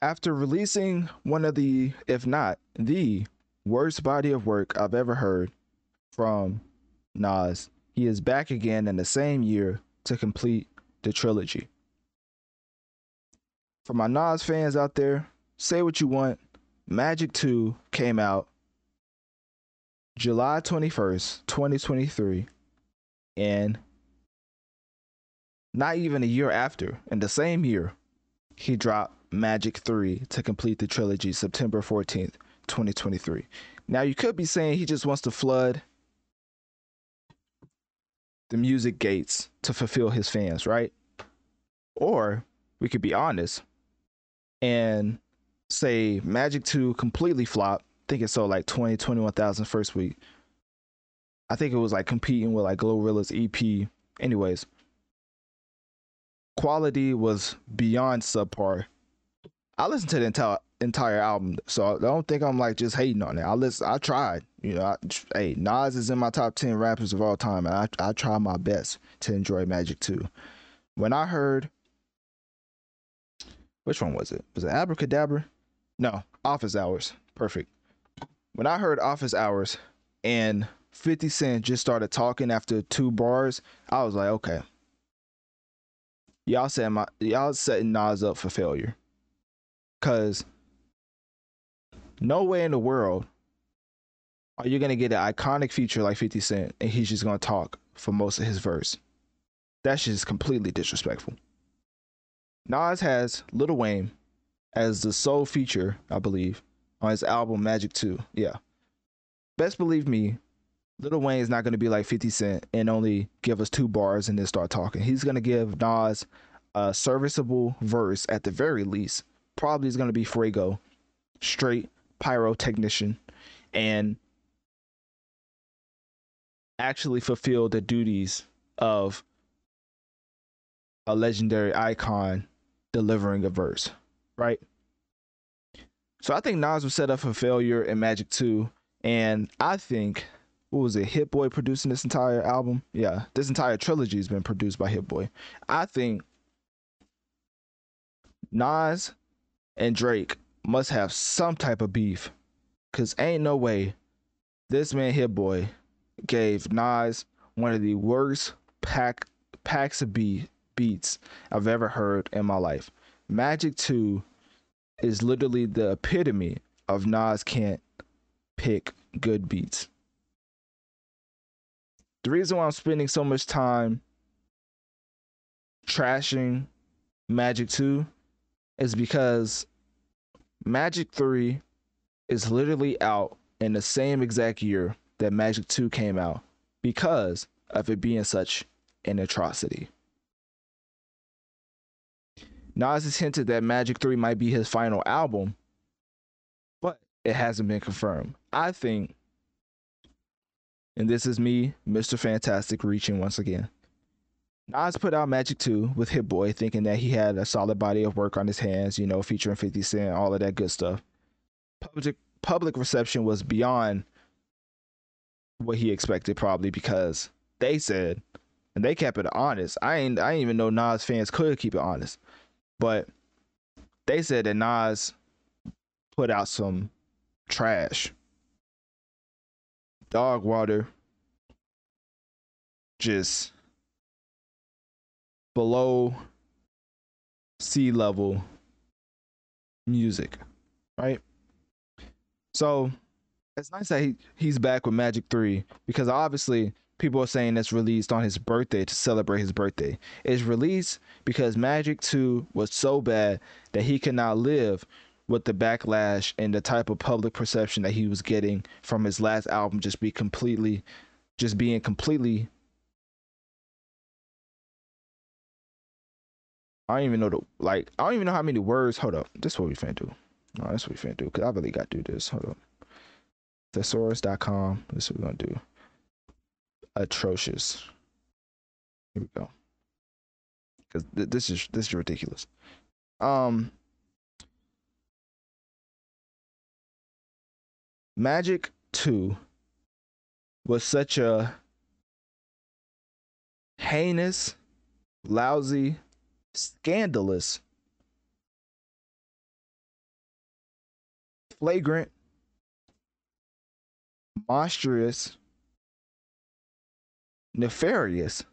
After releasing one of the, if not the worst body of work I've ever heard from Nas, he is back again in the same year to complete the trilogy. For my Nas fans out there, say what you want. Magic 2 came out July 21st, 2023, and not even a year after, in the same year, he dropped Magic 3 to complete the trilogy September 14th, 2023. Now, you could be saying he just wants to flood the music gates to fulfill his fans, right? Or we could be honest and say Magic 2 completely flopped. I think it sold like 20, 21,000 first week. I think it was like competing with like Glorilla's EP. Anyways, quality was beyond subpar. I listened to the entire entire album, so I don't think I'm like just hating on it. I listen, I tried. You know, I, hey, Nas is in my top ten rappers of all time, and I I try my best to enjoy Magic 2. When I heard, which one was it? Was it Abracadabra? No, Office Hours. Perfect. When I heard Office Hours and 50 Cent just started talking after two bars, I was like, okay. Y'all setting my y'all setting Nas up for failure. Cause no way in the world are you gonna get an iconic feature like 50 Cent and he's just gonna talk for most of his verse. That's just completely disrespectful. Nas has Lil Wayne as the sole feature, I believe, on his album Magic 2. Yeah. Best believe me, Lil Wayne is not going to be like 50 Cent and only give us two bars and then start talking. He's going to give Nas a serviceable verse at the very least. Probably is going to be Fuego, straight pyrotechnician, and actually fulfill the duties of a legendary icon delivering a verse, right? So I think Nas was set up for failure in Magic 2. And I think, what was it, Hit Boy producing this entire album? Yeah, this entire trilogy has been produced by Hit Boy. I think Nas and Drake must have some type of beef. Cause ain't no way this man Hit Boy gave Nas one of the worst pack packs of beat beats I've ever heard in my life. Magic 2 is literally the epitome of Nas can't pick good beats. The reason why I'm spending so much time trashing Magic 2 is because Magic 3 is literally out in the same exact year that Magic 2 came out because of it being such an atrocity. Nas has hinted that Magic 3 might be his final album, but it hasn't been confirmed. I think, and this is me, Mr. Fantastic, reaching once again. Nas put out Magic 2 with Hit Boy, thinking that he had a solid body of work on his hands, you know, featuring 50 Cent, all of that good stuff. Public public reception was beyond what he expected, probably because they said, and they kept it honest. I ain't I didn't even know Nas fans could keep it honest. But they said that Nas put out some trash. Dog water. Just below sea level music, right? So it's nice that he, he's back with Magic 3 because obviously people are saying it's released on his birthday to celebrate his birthday. It's released because Magic 2 was so bad that he cannot live with the backlash and the type of public perception that he was getting from his last album just be completely just being completely I don't even know the like I don't even know how many words. Hold up. This is what we finna do. No, this is what we finna do. Cause I really got to do this. Hold up. Thesaurus.com. This is what we're gonna do. Atrocious. Here we go. Cause th- this is this is ridiculous. Um Magic 2 was such a heinous, lousy, scandalous, flagrant, monstrous, nefarious,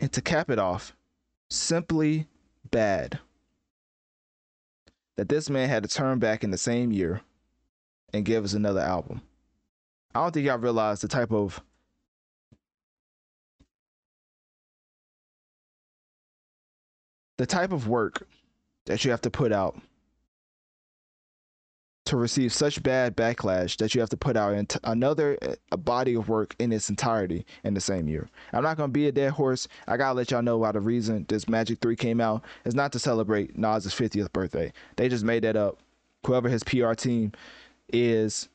and to cap it off, simply bad. That this man had to turn back in the same year and give us another album. I don't think y'all realize the type of the type of work that you have to put out to receive such bad backlash that you have to put out another uh, a body of work in its entirety in the same year. I'm not gonna be a dead horse. I gotta let y'all know why the reason this Magic 3 came out is not to celebrate Nas's 50th birthday. They just made that up. Whoever his PR team is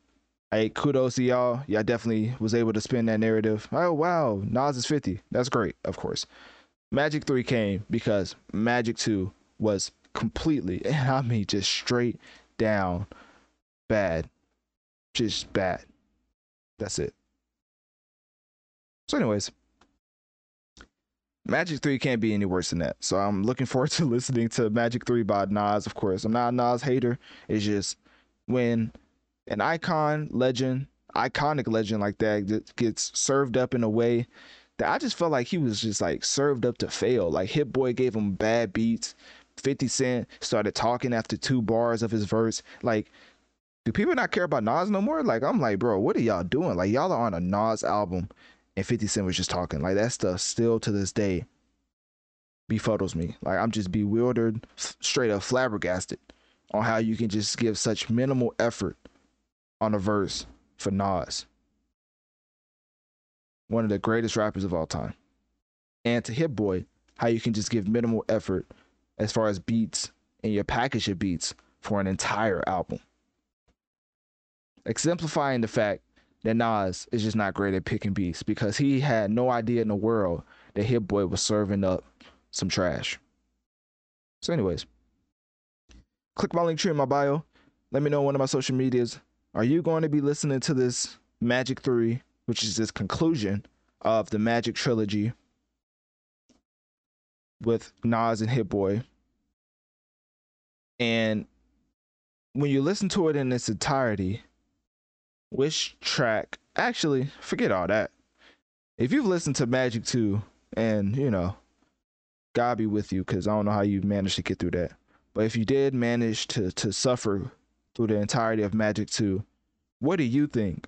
Hey, kudos to y'all. Y'all definitely was able to spin that narrative. Oh wow, Nas is 50. That's great, of course. Magic 3 came because Magic 2 was completely, and I mean just straight down bad. Just bad. That's it. So, anyways, Magic 3 can't be any worse than that. So I'm looking forward to listening to Magic 3 by Nas, of course. I'm not a Nas hater. It's just when an icon, legend, iconic legend like that gets served up in a way that I just felt like he was just like served up to fail. Like Hit Boy gave him bad beats. 50 Cent started talking after two bars of his verse. Like, do people not care about Nas no more? Like, I'm like, bro, what are y'all doing? Like, y'all are on a Nas album and 50 Cent was just talking. Like, that stuff still to this day befuddles me. Like, I'm just bewildered, straight up flabbergasted on how you can just give such minimal effort on a verse for Nas, one of the greatest rappers of all time. And to Hit Boy, how you can just give minimal effort as far as beats and your package of beats for an entire album. Exemplifying the fact that Nas is just not great at picking beats because he had no idea in the world that Hit Boy was serving up some trash. So, anyways, click my link tree in my bio. Let me know on one of my social medias are you going to be listening to this Magic 3, which is this conclusion of the Magic trilogy with Nas and Hit Boy? And when you listen to it in its entirety, which track actually forget all that. If you've listened to Magic 2 and you know, God be with you, because I don't know how you managed to get through that. But if you did manage to to suffer through the entirety of Magic 2. What do you think